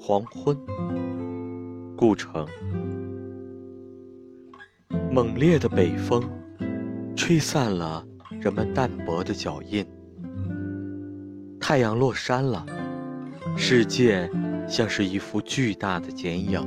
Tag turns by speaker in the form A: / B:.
A: 黄昏。故城。猛烈的北风吹散了人们淡薄的脚印。太阳落山了世界像是一幅巨大的剪影